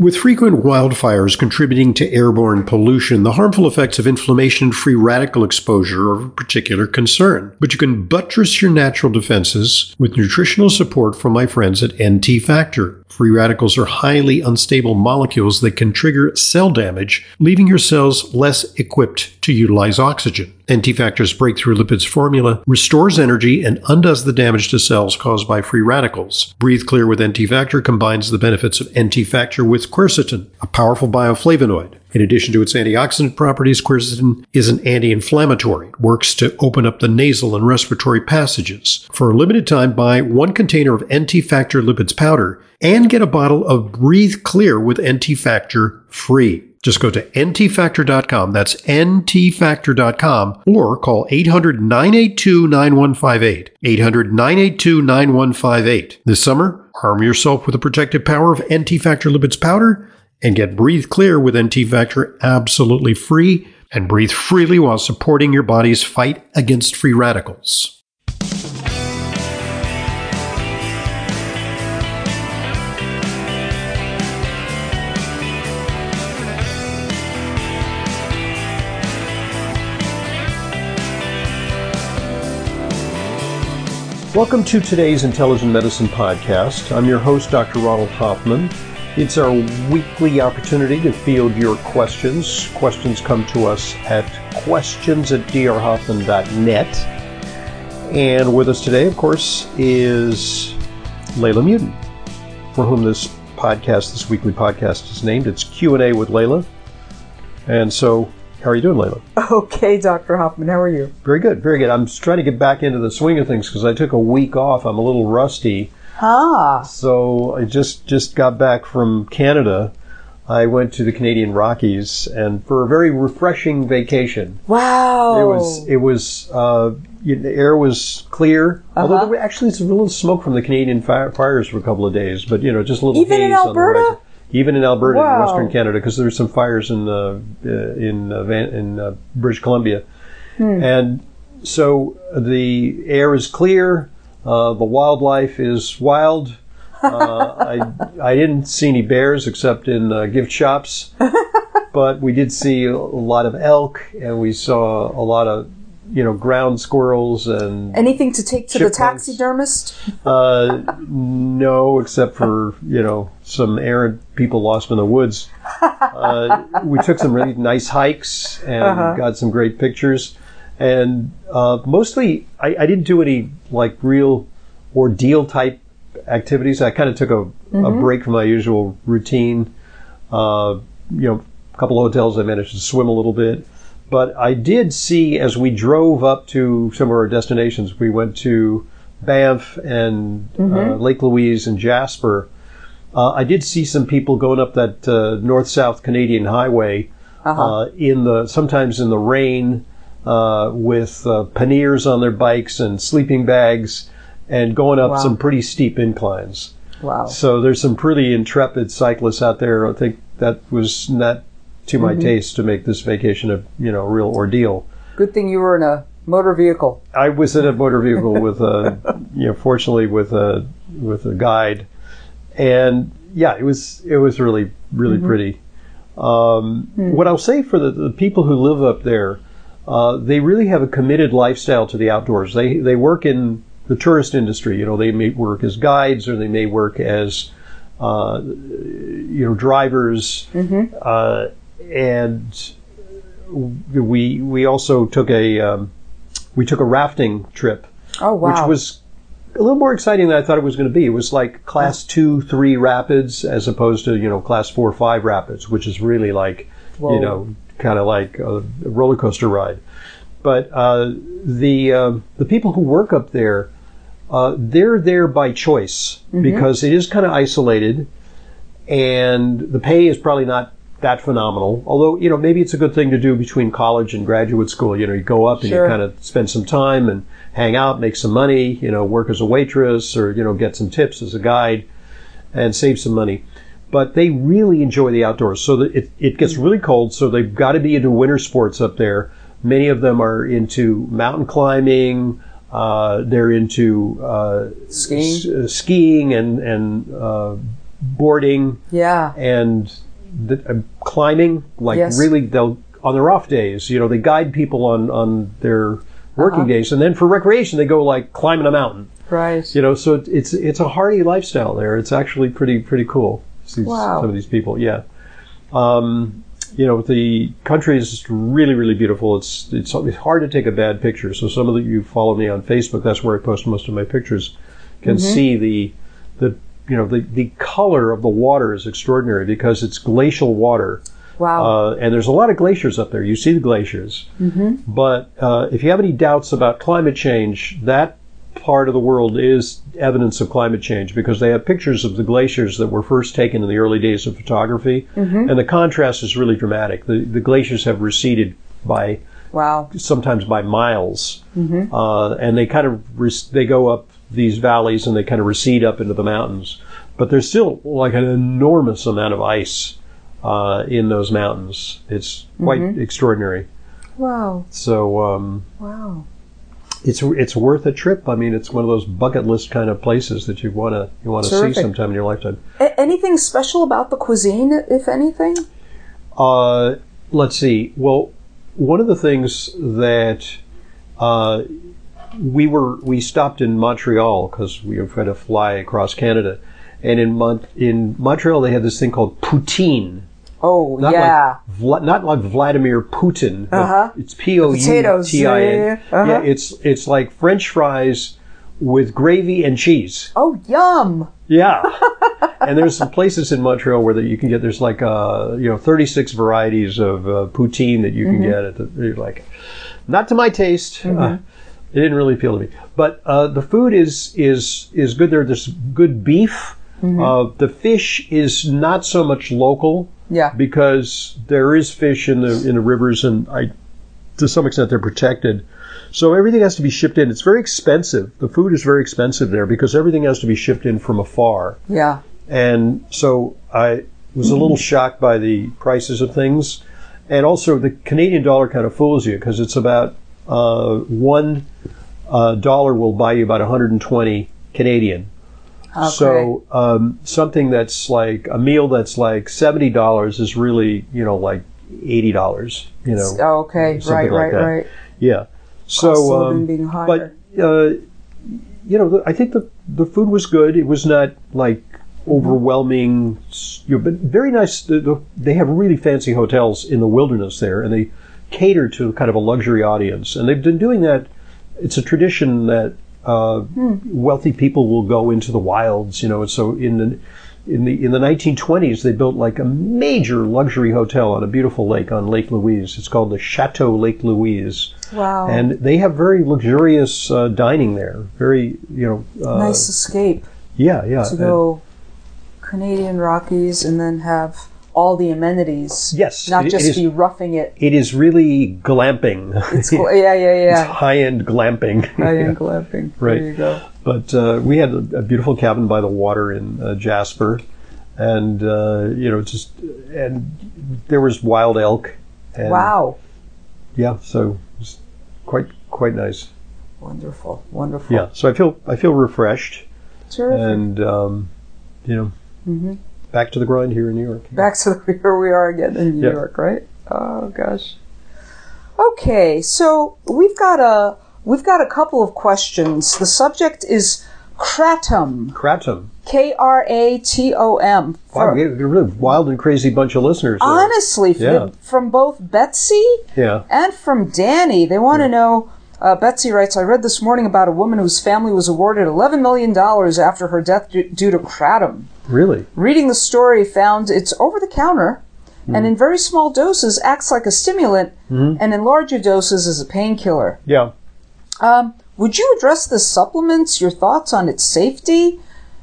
With frequent wildfires contributing to airborne pollution, the harmful effects of inflammation and free radical exposure are of particular concern. But you can buttress your natural defenses with nutritional support from my friends at NT Factor. Free radicals are highly unstable molecules that can trigger cell damage, leaving your cells less equipped to utilize oxygen. NT Factor's breakthrough lipids formula restores energy and undoes the damage to cells caused by free radicals. Breathe Clear with NT Factor combines the benefits of NT Factor with quercetin, a powerful bioflavonoid. In addition to its antioxidant properties, quercetin is an anti-inflammatory. It works to open up the nasal and respiratory passages. For a limited time, buy one container of NT Factor lipids powder and get a bottle of Breathe Clear with NT Factor free. Just go to ntfactor.com. That's ntfactor.com or call 800 982 9158. 800 982 9158. This summer, arm yourself with the protective power of NT Factor Lipids Powder and get Breathe Clear with NT Factor absolutely free and breathe freely while supporting your body's fight against free radicals. Welcome to today's Intelligent Medicine Podcast. I'm your host, Dr. Ronald Hoffman. It's our weekly opportunity to field your questions. Questions come to us at questions at drhoffman.net. And with us today, of course, is Leyla Muedin, for whom this podcast, this weekly podcast is named. It's Q&A with Leyla. And so how are you doing, Leyla? Okay, Dr. Hoffman. How are you? Very good, very good. I'm just trying to get back into the swing of things because I took a week off. I'm a little rusty. Ah. So I just just got back from Canada. I went to the Canadian Rockies and for a very refreshing vacation. Wow. It was it was uh, the air was clear. Uh-huh. Although there were actually some little smoke from the Canadian fire, fires for a couple of days, but you know just a little Even in haze on the Alberta? horizon. Even in Alberta, in Western Canada, because there's some fires in uh, uh, in uh, Van, in uh, British Columbia, Hmm. and so the air is clear. Uh, the wildlife is wild. Uh, I I didn't see any bears except in uh, gift shops, but we did see a lot of elk, and we saw a lot of you know ground squirrels and Anything to take to the Chipmunks. taxidermist? uh, no, except for you know some errant people lost in the woods. Uh, we took some really nice hikes and Uh-huh. got some great pictures, and uh, mostly I, I didn't do any like real ordeal type activities. I kind of took a, a break from my usual routine. Uh, you know, a couple of hotels I managed to swim a little bit. But I did see as we drove up to some of our destinations, we went to Banff and uh, Lake Louise and Jasper. Uh, I did see some people going up that uh, north-south Canadian highway Uh-huh. uh, in the sometimes in the rain uh, with uh, panniers on their bikes and sleeping bags and going up Wow. some pretty steep inclines. Wow. So there's some pretty intrepid cyclists out there. I think that was not to my taste to make this vacation a you know real ordeal. Good thing you were in a motor vehicle. I was in a motor vehicle with a you know fortunately with a with a guide, and yeah, it was it was really really pretty. Um, What I'll say for the, the people who live up there, uh, they really have a committed lifestyle to the outdoors. They they work in the tourist industry. You know, they may work as guides or they may work as uh, you know drivers, uh, and we we also took a um, we took a rafting trip Oh, wow. which was a little more exciting than I thought it was going to be. It was like class two, three rapids as opposed to, you know, class four, five rapids, which is really like, Whoa. you know, kind of like a roller coaster ride. But uh, the um the people who work up there, uh, they're there by choice because it is kind of isolated, and the pay is probably not that phenomenal. Although you know maybe it's a good thing to do between college and graduate school. You know, you go up and Sure. you kind of spend some time and hang out, make some money. You know, work as a waitress or you know get some tips as a guide, and save some money. But they really enjoy the outdoors. So that it, it gets really cold. So they've got to be into winter sports up there. Many of them are into mountain climbing. Uh, they're into uh, Skiing? s- uh, skiing and and uh, boarding Yeah. and the, uh, climbing. Like Yes. really, they'll on their off days, you know, they guide people on on their working Uh-huh. days, and then for recreation, they go like climbing a mountain. Right. You know, so it- it's it's a hardy lifestyle there. It's actually pretty pretty cool. See Wow. Some of these people, yeah. Um, you know, the country is really really beautiful. It's it's it's hard to take a bad picture. So some of the, you follow me on Facebook. That's where I post most of my pictures. Can Mm-hmm. see the the you know the the color of the water is extraordinary because it's glacial water. Wow. Uh, and there's a lot of glaciers up there. You see the glaciers. Mm-hmm. But uh, if you have any doubts about climate change, that part of the world is evidence of climate change because they have pictures of the glaciers that were first taken in the early days of photography. And the contrast is really dramatic. The, the glaciers have receded by wow. sometimes by miles, uh, and they kind of rec- they go up these valleys and they kind of recede up into the mountains. But there's still like an enormous amount of ice uh, in those mountains. It's quite extraordinary. Wow. So um, Wow. It's it's worth a trip. I mean, it's one of those bucket list kind of places that you want to you want to see sometime in your lifetime. A- anything special about the cuisine, if anything? Uh, let's see. Well, one of the things that uh, we were we stopped in Montreal because we were trying to fly across Canada, and in Mon- in Montreal they had this thing called poutine. Oh, Not yeah. like Vla- not like Vladimir Putin. Uh-huh. It's P O U T I N. yeah. Uh-huh. Yeah, it's it's like French fries with gravy and cheese. oh, yum. Yeah. and there's some places in Montreal where that you can get there's like uh you know 36 varieties of uh, poutine that you can get at the you're like not to my taste. Uh, it didn't really appeal to me. But uh, the food is is is good there. There's good beef. Uh, the fish is not so much local Yeah. because there is fish in the in the rivers, and I, to some extent, they're protected. So everything has to be shipped in. It's very expensive. The food is very expensive there because everything has to be shipped in from afar. Yeah. And so I was a little shocked by the prices of things, and also the Canadian dollar kind of fools you because it's about uh, one uh, dollar will buy you about 120 Canadian. Okay. So um, something that's like a meal that's like seventy dollars is really you know like eighty dollars. You know, Oh, okay. Right, like right, that. right. yeah. So, um, being but uh, you know, the- I think the the food was good. It was not like overwhelming, you know, but very nice. The, the, they have really fancy hotels in the wilderness there, and they cater to kind of a luxury audience. And they've been doing that. It's a tradition that uh, wealthy people will go into the wilds, you know. And so in the in the in the 1920s, they built like a major luxury hotel on a beautiful lake on Lake Louise. It's called the Chateau Lake Louise wow. and they have very luxurious uh, dining there. Very, you know, uh, nice escape Yeah, yeah. to and- go Canadian Rockies and then have all the amenities. yes, Not it- just it is, be roughing it. it is really glamping. It's cool. Yeah, yeah, yeah. high-end glamping. I am glamping. Right. There you go. But uh, we had a, a beautiful cabin by the water in uh, Jasper, and uh, you know, just and there was wild elk. And, Wow. Yeah, so it was quite quite nice. Wonderful. Wonderful. Yeah, so I feel I feel refreshed, Terrific. and um, you know, Mhm. Back to the grind here in New York. Back to the, here we are again in New Yeah. York, right? Oh gosh. Okay, so we've got a we've got a couple of questions. The subject is kratom. Kratom. K R A T O M. Wow, we have a really wild and crazy bunch of listeners. There. Honestly, Yeah. from both Betsy Yeah. and from Danny, they want to know. Uh, Betsy writes, I read this morning about a woman whose family was awarded $11 million after her death due, due to kratom. Really? Reading the story found it's over the counter Hmm. and in very small doses acts like a stimulant and in larger doses is a painkiller. Yeah. Um, would you address the supplements, your thoughts on its safety?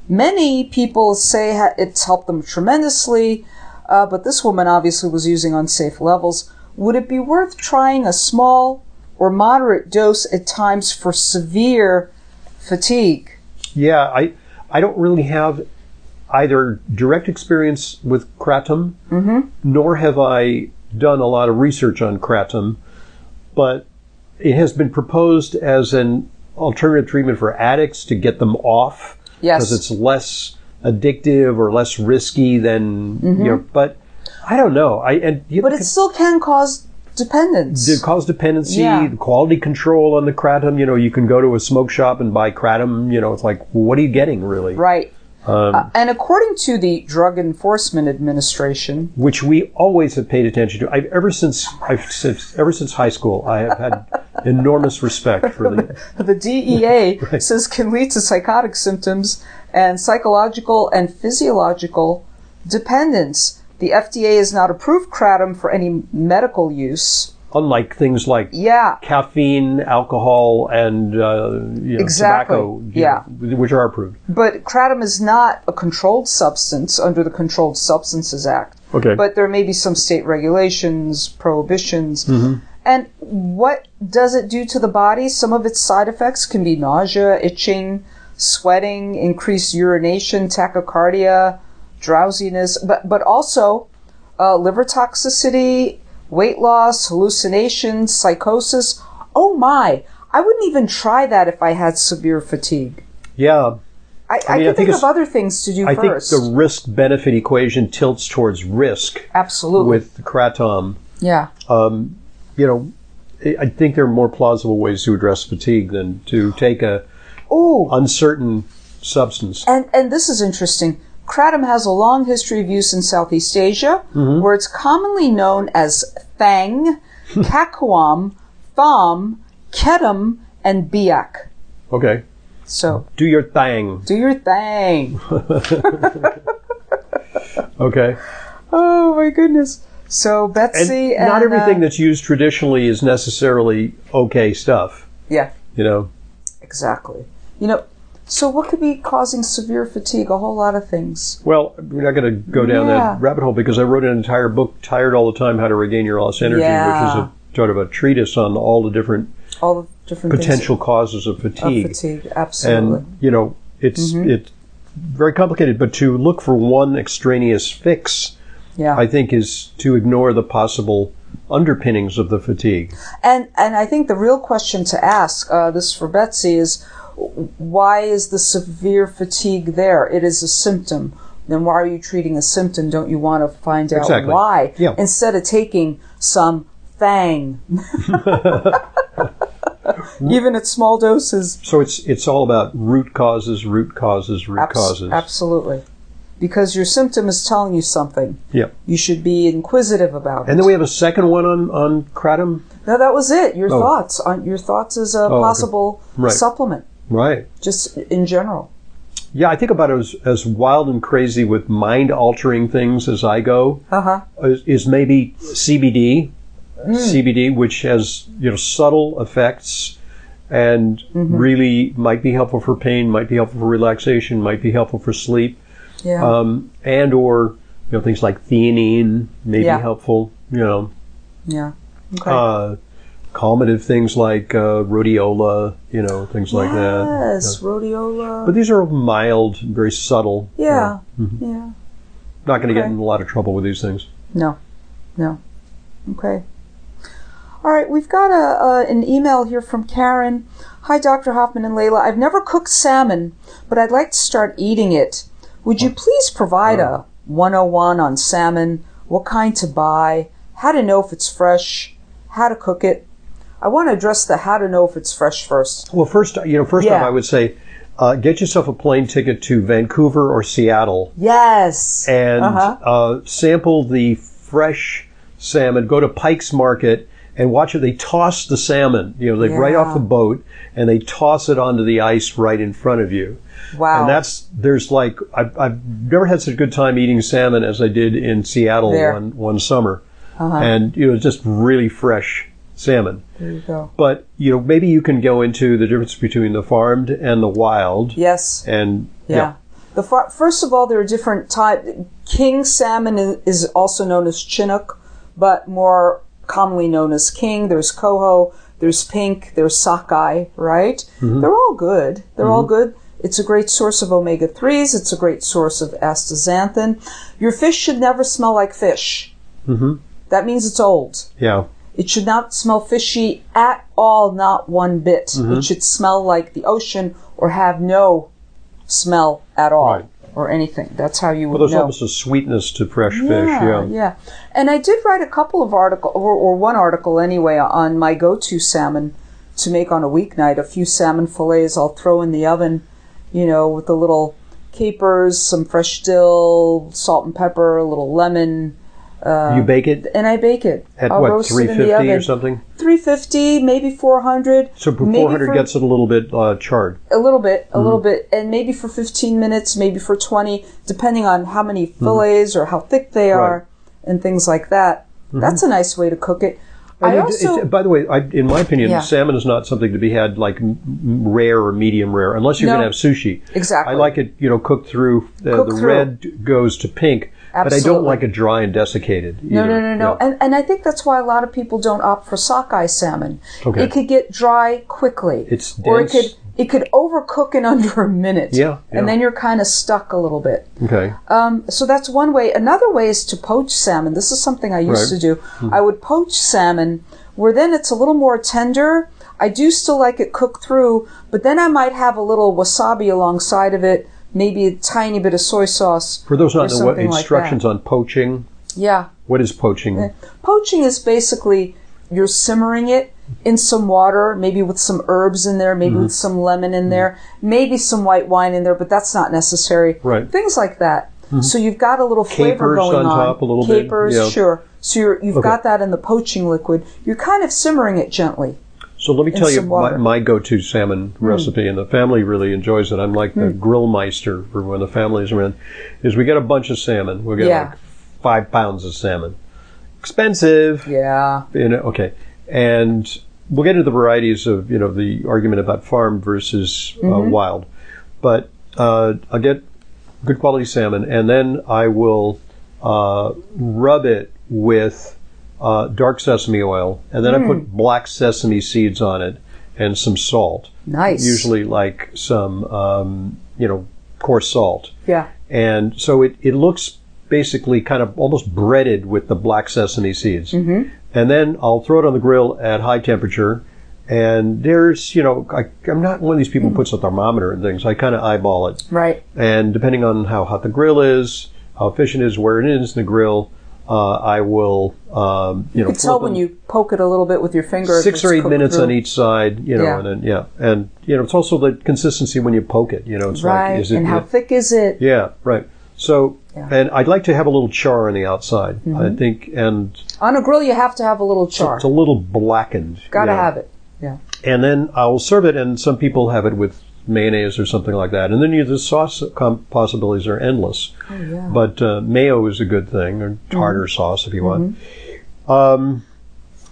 Many people say ha- it's helped them tremendously, uh, but this woman obviously was using unsafe levels. Would it be worth trying a small or moderate dose at times for severe fatigue? Yeah. I I don't really have either direct experience with kratom, nor have I done a lot of research on kratom, but it has been proposed as an alternative treatment for addicts to get them off Yes. because it's less addictive or less risky than you know. But I don't know. I and you Mm-hmm. But it still can cause dependence. It cause dependency, Yeah. quality control on the kratom. You know, you can go to a smoke shop and buy kratom. You know, it's like, what are you getting really? right. Um, Uh, and according to the Drug Enforcement Administration, which we always have paid attention to. I've ever since I've since ever since high school, I have had enormous respect for the. the DEA says can lead to psychotic symptoms and psychological and physiological dependence. The FDA has not approved kratom for any medical use. Unlike things like Yeah, caffeine, alcohol, and uh, you know, Exactly. tobacco, Yeah. know, which are approved. but kratom is not a controlled substance under the Controlled Substances Act. Okay. But there may be some state regulations, prohibitions. And what does it do to the body? Some of its side effects can be nausea, itching, sweating, increased urination, tachycardia, drowsiness, but but also uh, liver toxicity, weight loss, hallucinations, psychosis. Oh my! I wouldn't even try that if I had severe fatigue. yeah, I, I, mean, I can think think of other things to do I think the risk benefit equation tilts towards risk Absolutely. with the kratom. yeah. Um, you know, I I think there are more plausible ways to address fatigue than to take a Ooh. uncertain substance. And and this is interesting. Kratom has a long history of use in Southeast Asia, Mm-hmm. where it's commonly known as thang, kakuam, thom, ketum, and biak. Okay, So do your thing. do your thing. Okay, oh my goodness. So and Betsy and, not everything uh, that's used traditionally is necessarily okay stuff. yeah, You know, exactly. You know, so what could be causing severe fatigue? A whole lot of things. well, we're not going to go down Yeah. that rabbit hole because I wrote an entire book, "Tired All the Time: How to Regain Your Lost Energy," Yeah. which is a sort of a treatise on all the different All the different potential causes of fatigue. of fatigue. Absolutely. and you know it's Mm-hmm. it's very complicated but to look for one extraneous fix yeah. i think is to ignore the possible underpinnings of the fatigue And and I think the real question to ask, uh, this for Betsy, is why is the severe fatigue there? It is a symptom. Then why are you treating a symptom? Don't you want to find out Exactly. why Yeah. instead of taking some thang, even at small doses? so it's it's all about root causes root causes root Abs- causes Absolutely, because your symptom is telling you something. yeah You should be inquisitive about it. and then we have a second one on on kratom no, that was it. Your Oh. thoughts on your thoughts as a oh, okay. possible Right. supplement, right just in general. yeah i think about it as, as wild and crazy with mind altering things as i go Uh huh. is, is maybe cbd Hmm. CBD, which has you know subtle effects and Mm-hmm. really might be helpful for pain, might be helpful for relaxation, might be helpful for sleep, Yeah. um, and or you know things like theanine may Yeah. be helpful. You know, yeah. Okay. uh, calmative things like uh, rhodiola, you know, things like that. yes, rhodiola. But these are mild, very subtle. yeah. Mhm. Yeah. Not going to get in a lot of trouble with these things. No. No. Okay. All right, we've got a, a an email here from Karen. Hi, Dr. Hoffman and Leyla. I've never cooked salmon, but I'd like to start eating it. Would you please provide a 101 on salmon? What kind to buy? How to know if it's fresh? How to cook it? I want to address the how to know if it's fresh first. Well, first, you know, first off, I would say, uh, get yourself a plane ticket to Vancouver or Seattle Yes. and Uh-huh. uh, sample the fresh salmon. Go to Pike's Market and watch it. They toss the salmon, you know, they right off the boat and they toss it onto the ice right in front of you. Wow. And that's there's like I've, I've never had such a good time eating salmon as I did in Seattle There. one one summer, Uh-huh. and you know just really fresh salmon. there you go. But you know maybe you can go into the difference between the farmed and the wild, Yes. and Yeah. The fir- first of all, there are different types. King salmon is, is also known as chinook, but more commonly known as king. There's coho. There's pink. There's sockeye. Right? They're all good. They're all good. It's a great source of omega threes. It's a great source of astaxanthin. Your fish should never smell like fish. Mm-hmm. That means it's old. yeah, It should not smell fishy at all, not one bit. It mm-hmm. should smell like the ocean or have no smell at all. Right. or anything. That's how you would Well, there's know. almost a sweetness to fresh fish. Yeah, Yeah. yeah. And I did write a couple of articles, or, or one article anyway, on my go-to salmon to make on a weeknight. A few salmon fillets I'll throw in the oven, you know, with a little capers, some fresh dill, salt and pepper, a little lemon, you bake it and I bake it. at I'll what roast it in the 350 or something. 350, maybe 400. So 400 for- gets it a little bit uh, charred. a little bit, a Mm-hmm. little bit, and maybe for 15 minutes, maybe for 20, depending on how many fillets or how thick they Mm-hmm. Right. Mm-hmm. are, and things like that. That's a nice way to cook it. I also, it- by the way, I, in my opinion, Yeah. salmon is not something to be had like m- rare or medium rare, unless you're No. going to have sushi. Exactly. I like it, you know, cooked through. Uh, Cooked the through. red goes to pink, but I don't like it dry and desiccated. no, either. no, no, no, Yeah. and and I think that's why a lot of people don't opt for sockeye salmon. Okay. It could get dry quickly. It's dense. or it could it could overcook in under a minute. Yeah, yeah. and then you're kind of stuck a little bit. okay. Um, so that's one way. Another way is to poach salmon. This is something I used Right. to do. I would poach salmon, where then it's a little more tender. I do still like it cooked through, but then I might have a little wasabi alongside of it, maybe a tiny bit of soy sauce. For those not know what something like instructions on poaching. Yeah. what is poaching? Poaching is basically you're simmering it in some water, maybe with some herbs in there, maybe Mm-hmm. with some lemon in there, maybe some white wine in there, but that's not necessary. Right. Mm-hmm. Things like that. So you've got a little flavor Capers going on on. top a little bit, Capers, yeah. sure. So you're, you've Okay. got that in the poaching liquid. You're kind of simmering it gently. So let me tell you my. Hmm. my go-to salmon recipe, and the family really enjoys it. I'm like the grill meister for when the family's around. Is we get a bunch of salmon. We get Yeah. like five pounds of salmon. Expensive, Yeah. you know. Okay, and we'll get into the varieties of you know the argument about farm versus uh, Mm-hmm. wild, but uh, I'll get good quality salmon, and then I will uh, rub it with uh, dark sesame oil, and then I Hmm. put black sesame seeds on it and some salt. Nice. Usually, like some um, you know coarse salt, Yeah. and so it, it looks basically kind of almost breaded with the black sesame seeds. Mm-hmm. And then I'll throw it on the grill at high temperature. And there's, you know, I, I'm not one of these people who puts a thermometer and things. I kind of eyeball it. Right. And depending on how hot the grill is, how efficient it is, where it is in the grill, uh, I will, um, you know, You can tell when them you poke it a little bit with your finger. six or eight minutes through. on each side, you know, Yeah. and then yeah, and you know, it's also the consistency when you poke it. You know, it's Right. like is it and how thick is it? yeah, right. So, Yeah. Mm-hmm. and I'd like to have a little char on the outside. I think, and On a grill, you have to have a little char. it's a little blackened. Gotta you know. have it. Yeah. And then I'll serve it, and some people have it with mayonnaise or something like that. And then you, the sauce com- possibilities are endless. Oh, yeah. But uh, mayo is a good thing, or tartar Mm-hmm. sauce if you want. Um,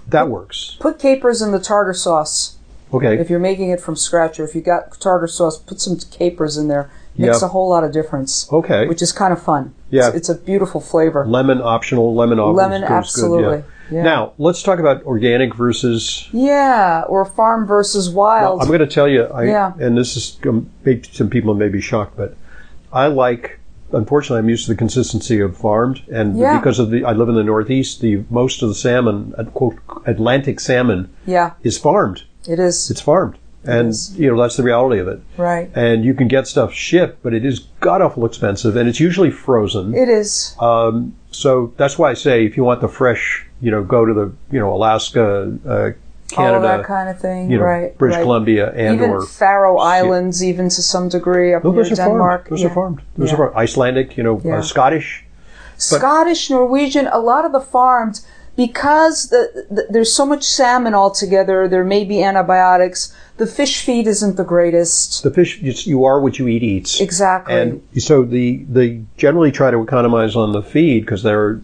that works. Put capers in the tartar sauce. Okay. If you're making it from scratch, or if you got tartar sauce, put some capers in there. Makes Yeah. a whole lot of difference. Okay. Which is kind of fun. Yeah. It's, it's a beautiful flavor. lemon optional. Lemon optional. Lemon, absolutely. Good, yeah. Yeah. Now let's talk about organic versus Yeah, or farm versus wild. I'm going to tell you, I, Yeah. and this is maybe some people may be shocked, but I like. Unfortunately, I'm used to the consistency of farmed, and Yeah. because of the, I live in the Northeast. The most of the salmon, quote Atlantic salmon, yeah, is farmed. it is. It's farmed, and is. you know that's the reality of it. right. And you can get stuff shipped, but it is god awful expensive, and it's usually frozen. It is. Um, so that's why I say if you want the fresh, you know, go to the you know Alaska, uh, All that Canada, kind of thing. you know, right. British right. Columbia, and even or Faroe Islands, even to some degree up No, near those Denmark. farmed. Those yeah. are farmed. Those Yeah. are farmed. Icelandic, you know, Yeah. uh, Scottish. Scottish, Norwegian, a lot of the farmed because the, the, there's so much salmon altogether. There may be antibiotics. The fish feed isn't the greatest. The fish, you are what you eat eats. Exactly. And so the they generally try to economize on the feed because they're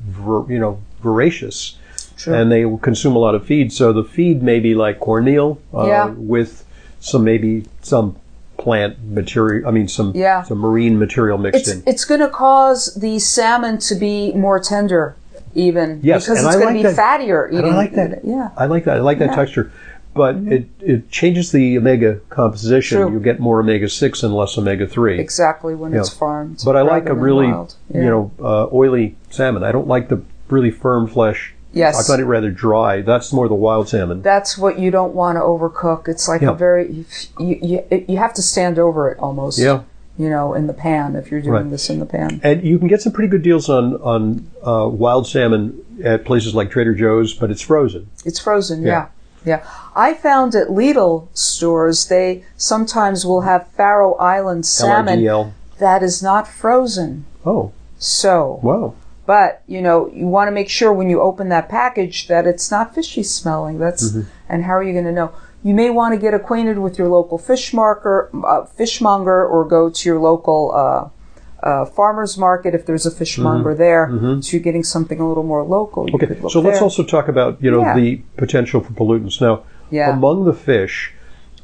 you know voracious, True. and they will consume a lot of feed. So the feed may be like cornmeal uh, Yeah. with some maybe some plant material. I mean some Yeah. some marine material mixed it's in. it's going to cause the salmon to be more tender, even Yes, because and it's I going like to be that. fattier. And I like that. Yeah. I like that. I like that texture. But it, it changes the omega composition. True. You get more omega six and less omega three. Exactly when it's farmed. But I like rather a than really, wild. Yeah. you know, uh, oily salmon. I don't like the really firm flesh. Yes. I find it rather dry. That's more the wild salmon. That's what you don't want to overcook. It's like Yeah. a very you, you you have to stand over it almost. yeah. you know, in the pan if you're doing Right. this in the pan. And you can get some pretty good deals on on uh, wild salmon at places like Trader Joe's, but it's frozen. It's frozen, Yeah. yeah. yeah. I found at Lidl stores they sometimes will have Faroe Island salmon L-I-G-L. that is not frozen. Oh, So, wow. But you know, you want to make sure when you open that package that it's not fishy smelling. That's Mm-hmm. and how are you going to know? You may want to get acquainted with your local fish marker, uh, fishmonger, or go to your local uh, uh, farmers market if there's a fishmonger there. So you're getting something a little more local. You Mm-hmm. Okay, so let's there. also talk about you know Yeah. the potential for pollutants. Now, Yeah. among the fish,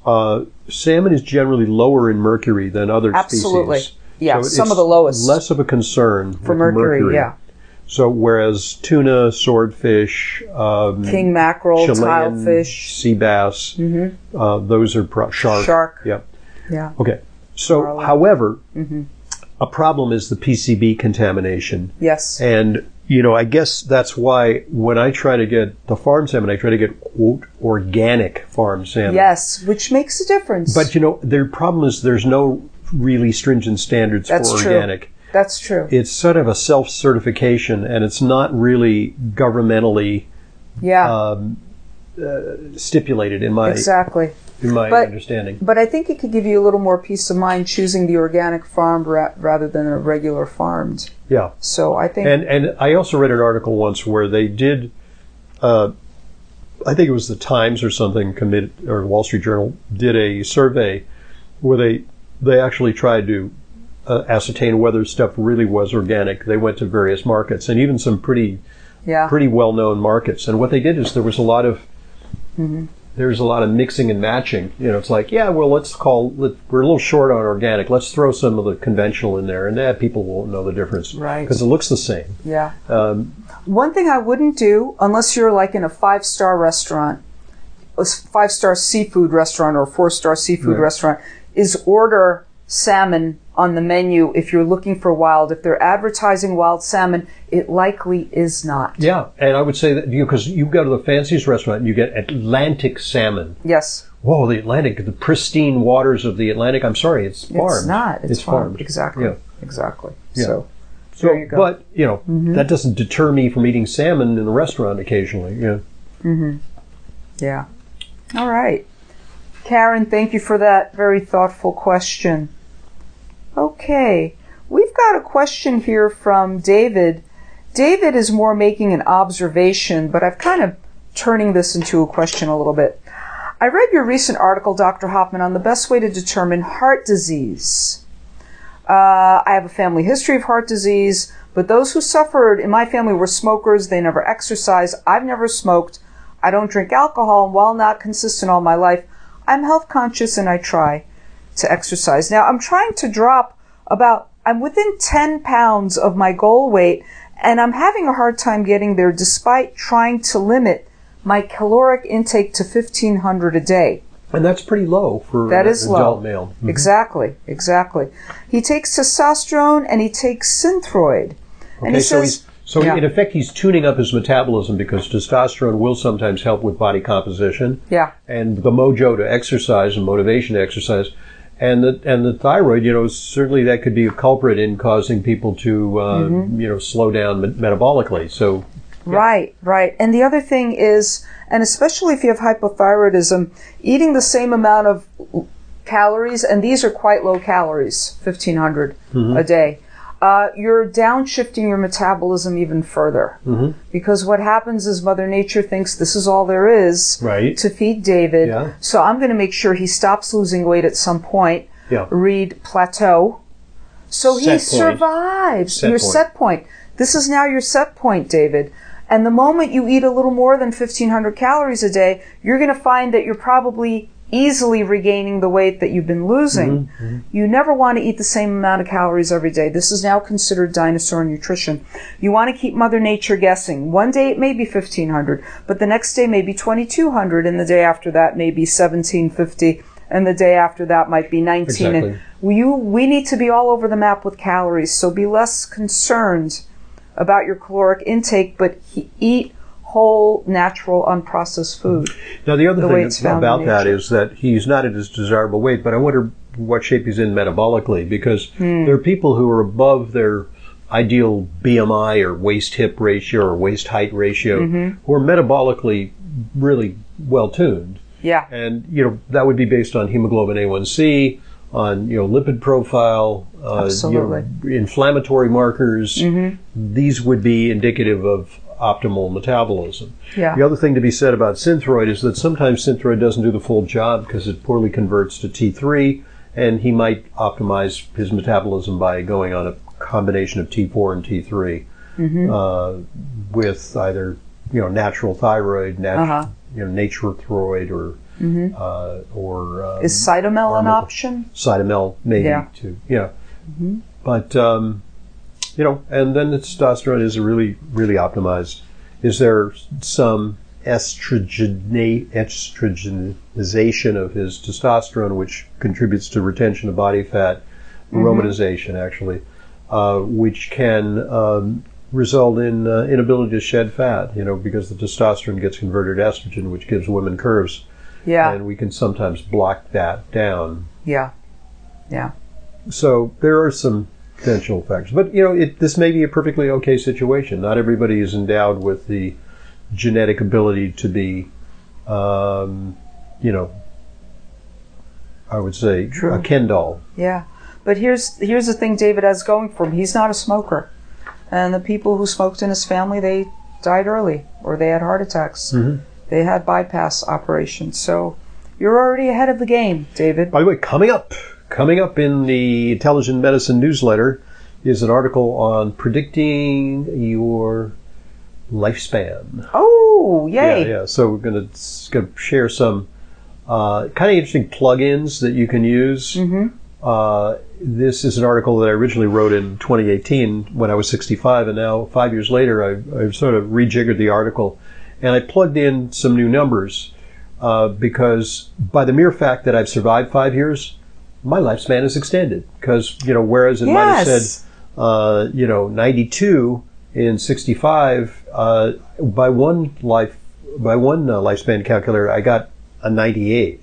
uh, salmon is generally lower in mercury than other Absolutely. species. Yeah, So some of the lowest. Less of a concern for with mercury, yeah. So whereas tuna, swordfish, um, King mackerel, Chilean tilefish, sea bass, uh, those are pro- shark. Mm-hmm. Shark. Yeah. yeah. Okay. So, Marlin. however, Mm-hmm. a problem is the PCB contamination. Yes. And, you know, I guess that's why when I try to get the farm salmon, I try to get, quote, organic farm salmon. Yes, which makes a difference. But, you know, the problem is there's no really stringent standards That's for true. organic. That's true. It's sort of a self certification, and it's not really governmentally yeah. um, uh, stipulated in my exactly. in my But- understanding. But I think it could give you a little more peace of mind choosing the organic farm ra- rather than a regular farmed. Yeah. So I think And and I also read an article once where they did, uh, I think it was the Times or something committed or Wall Street Journal did a survey where they they actually tried to uh, ascertain whether stuff really was organic. They went to various markets and even some pretty yeah. pretty well known markets. And what they did is there was a lot of Mm-hmm. there was a lot of mixing and matching. You know, it's like yeah, well, let's call let, we're a little short on organic. Let's throw some of the conventional in there, and that people won't know the difference, Right. Because it looks the same. Yeah. Um, One thing I wouldn't do, unless you're like in a five star restaurant, a five star seafood restaurant or a four star seafood Right. restaurant, is order salmon on the menu if you're looking for wild. If they're advertising wild salmon, it likely is not. Yeah, and I would say that you because you go to the fanciest restaurant and you get Atlantic salmon. Yes. Whoa, the Atlantic, the pristine waters of the Atlantic. I'm sorry, it's farmed. It's not. It's, farmed. farmed. Exactly. Yeah. Exactly. Yeah. So, So, you. Mm-hmm. but you know that doesn't deter me from eating salmon in the restaurant occasionally. Yeah. Mm-hmm. yeah. All right. Karen, thank you for that very thoughtful question. Okay. We've got a question here from David. David is more making an observation, but I've kind of turning this into a question a little bit. I read your recent article, Dr. Hoffman, on the best way to determine heart disease. Uh, I have a family history of heart disease, but those who suffered in my family were smokers. They never exercised. I've never smoked. I don't drink alcohol, and while not consistent all my life, I'm health conscious and I try to exercise. Now, I'm trying to drop about, I'm within 10 pounds of my goal weight, and I'm having a hard time getting there despite trying to limit my caloric intake to 1500 a day. And that's pretty low for That is low. adult male. Mm-hmm. Exactly, exactly. He takes testosterone and he takes Synthroid. and Okay, he so says, he's so Yeah. in effect he's tuning up his metabolism because testosterone will sometimes help with body composition. yeah, and the mojo to exercise and motivation to exercise, and the and the thyroid, you know, certainly that could be a culprit in causing people to uh, Mm-hmm. you know slow down met- metabolically. So right, right. And the other thing is, and especially if you have hypothyroidism, eating the same amount of calories, and these are quite low calories, 1500 Mm-hmm. a day. Uh, you're downshifting your metabolism even further. Mm-hmm. Because what happens is Mother Nature thinks this is all there is Right. to feed David. Yeah. So I'm going to make sure he stops losing weight at some point. Yeah. Read plateau. So he point. survives. Set your point. set point. This is now your set point, David. And the moment you eat a little more than 1500 calories a day, you're going to find that you're probably easily regaining the weight that you've been losing. Mm-hmm, You never want to eat the same amount of calories every day. This is now considered dinosaur nutrition. You want to keep Mother Nature guessing. One day it may be 1500, but the next day may be 2200, and the day after that may be 1750, and the day after that might be 19. Exactly. And you, we need to be all over the map with calories, so be less concerned about your caloric intake, but he, eat whole, natural, unprocessed food. now the other The thing about that is that nature. is that he's not at his desirable weight. But I wonder, what shape he's in metabolically because hmm. there are people who are above their ideal BMI or waist hip ratio or waist height ratio mm-hmm. who are metabolically really well tuned. Yeah. And, you know, that would be based on hemoglobin A1C, on, you know, lipid profile, uh, Absolutely. you know, inflammatory markers. Mm-hmm. These would be indicative of optimal metabolism. Yeah. The other thing to be said about Synthroid is that sometimes Synthroid doesn't do the full job because it poorly converts to T3, and he might optimize his metabolism by going on a combination of T4 and T3 Mm-hmm. uh, with either you know natural thyroid, nat- Uh-huh. you know nature thyroid, or uh, or um, Is cytomel an option? cytomel maybe Yeah. too. Yeah, but um, you know, and then the testosterone is really really optimized. Is there some estrogena- estrogenization of his testosterone, which contributes to retention of body fat, aromatization actually, uh, which can um, result in uh, inability to shed fat. You know, because the testosterone gets converted to estrogen, which gives women curves, Yeah. and we can sometimes block that down. yeah. Yeah. So there are some potential factors, but you know, it, this may be a perfectly okay situation. Not everybody is endowed with the genetic ability to be, um, you know, I would say True. a Ken doll. Yeah. But here's here's the thing David has going for him. He's not a smoker. And the people who smoked in his family, they died early or they had heart attacks. Mhm. They had bypass operations. So you're already ahead of the game, David. By the way, coming up, coming up in the Intelligent Medicine newsletter is an article on predicting your lifespan. Oh, yay. Yeah, yeah. So we're going to share some uh, kind of interesting plugins that you can use. Mhm. Uh, this is an article that I originally wrote in 2018 when I was 65, and now five years later, I've, I've sort of rejiggered the article, and I plugged in some new numbers uh, because by the mere fact that I've survived five years, my lifespan is extended. Because you know, whereas it might have said uh, you know, 92 in 65, uh, by one life, by one uh, lifespan calculator, I got a 98.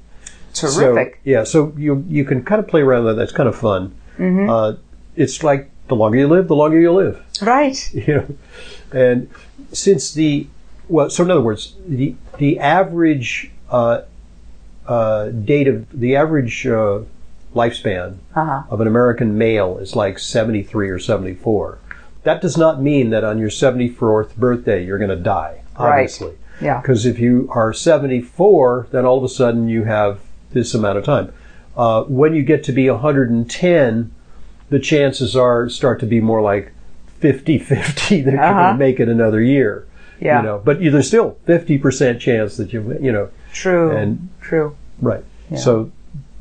Terrific. So, yeah, so you you can kind of play around with that. That's kind of fun. Mm-hmm. Uh, it's like the longer you live, the longer you live. right. You know, and since the well, so in other words, the the average uh, uh, date of the average uh, lifespan Uh-huh. of an American male is like 73 or 74. That does not mean that on your 74th birthday you're going to die, Right. obviously. Yeah. Because if you are 74, then all of a sudden you have this amount of time. Uh, when you get to be 110, the chances are start to be more like 50-50 that you're Uh-huh. going to make it another year. Yeah. You know, but there's still 50% chance that you, you know, True. and True. Right. Yeah. So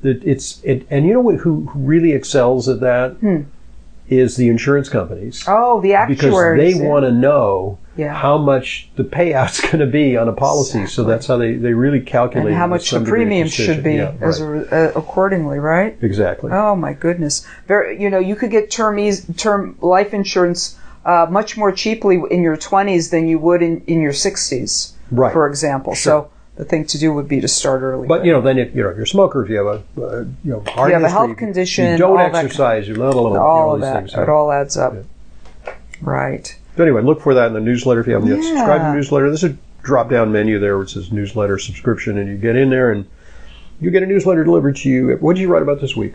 it, it's it, and you know what, who, who really excels at that is Hmm. the insurance companies Oh, the actuaries. because they yeah. want to know Yeah. how much the payout's going to be on a policy. So that's how they, they really calculate and how much the some degree of premium should be Yeah, as right. a, uh, accordingly, right? exactly. Oh my goodness! Very, you know, you could get term term life insurance uh, much more cheaply in your twenties than you would in, in your sixties, right. for example. So the thing to do would be to start early. But you know, then if you know if you're a smoker, if you have a uh, you know heart You have a health condition, you don't all that exercise, you blah, blah, blah, you know, all of that, it all adds up. Right. So anyway, look for that in the newsletter if you haven't yet Yeah. subscribed to the newsletter. There's a drop down menu there which says newsletter subscription, and you get in there and you get a newsletter delivered to you. What did you write about this week?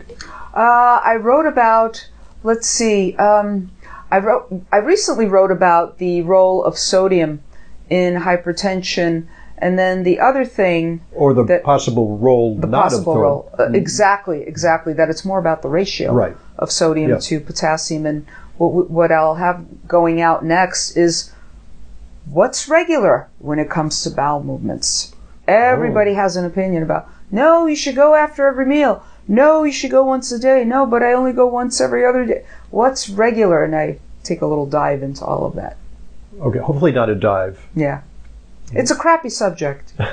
Uh, I wrote about. Let's see. Um, I wrote. I recently wrote about the role of sodium in hypertension, and then the other thing Or the That- possible role the not possible role. Uh, exactly, exactly. That it's more about the ratio Right. of sodium Yeah. to potassium. And what, what I'll have going out next is what's regular when it comes to bowel movements. Everybody has an opinion about, no, you should go after every meal. No, you should go once a day. No, but I only go once every other day. What's regular? And I take a little dive into all of that. Okay, hopefully not a dive. Yeah. It's a crappy subject.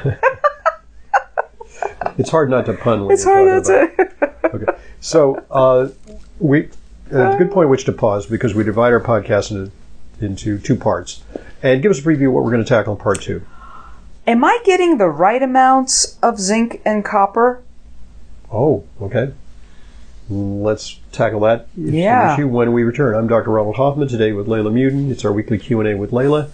It's hard not to pun when It's hard talking not about- to. Okay, so uh, we uh, it's a good point which to pause because we divide our podcast into into two parts, and give us a preview of what we're going to tackle in part two. Am I getting the right amounts of zinc and copper? Oh, okay. let's tackle that Yeah. issue when we return. I'm Dr. Ronald Hoffman today with Leyla Muedin. It's our weekly Q&A with Leyla.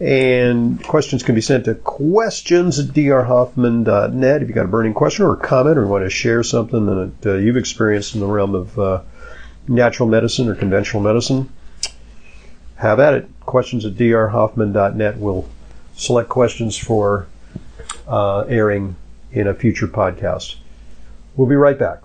And questions can be sent to questions at drhoffman.net if you've got a burning question or a comment or want to share something that uh, you've experienced in the realm of uh, natural medicine or conventional medicine. Have at it. Questions at drhoffman.net. We'll select questions for uh, airing in a future podcast. We'll be right back.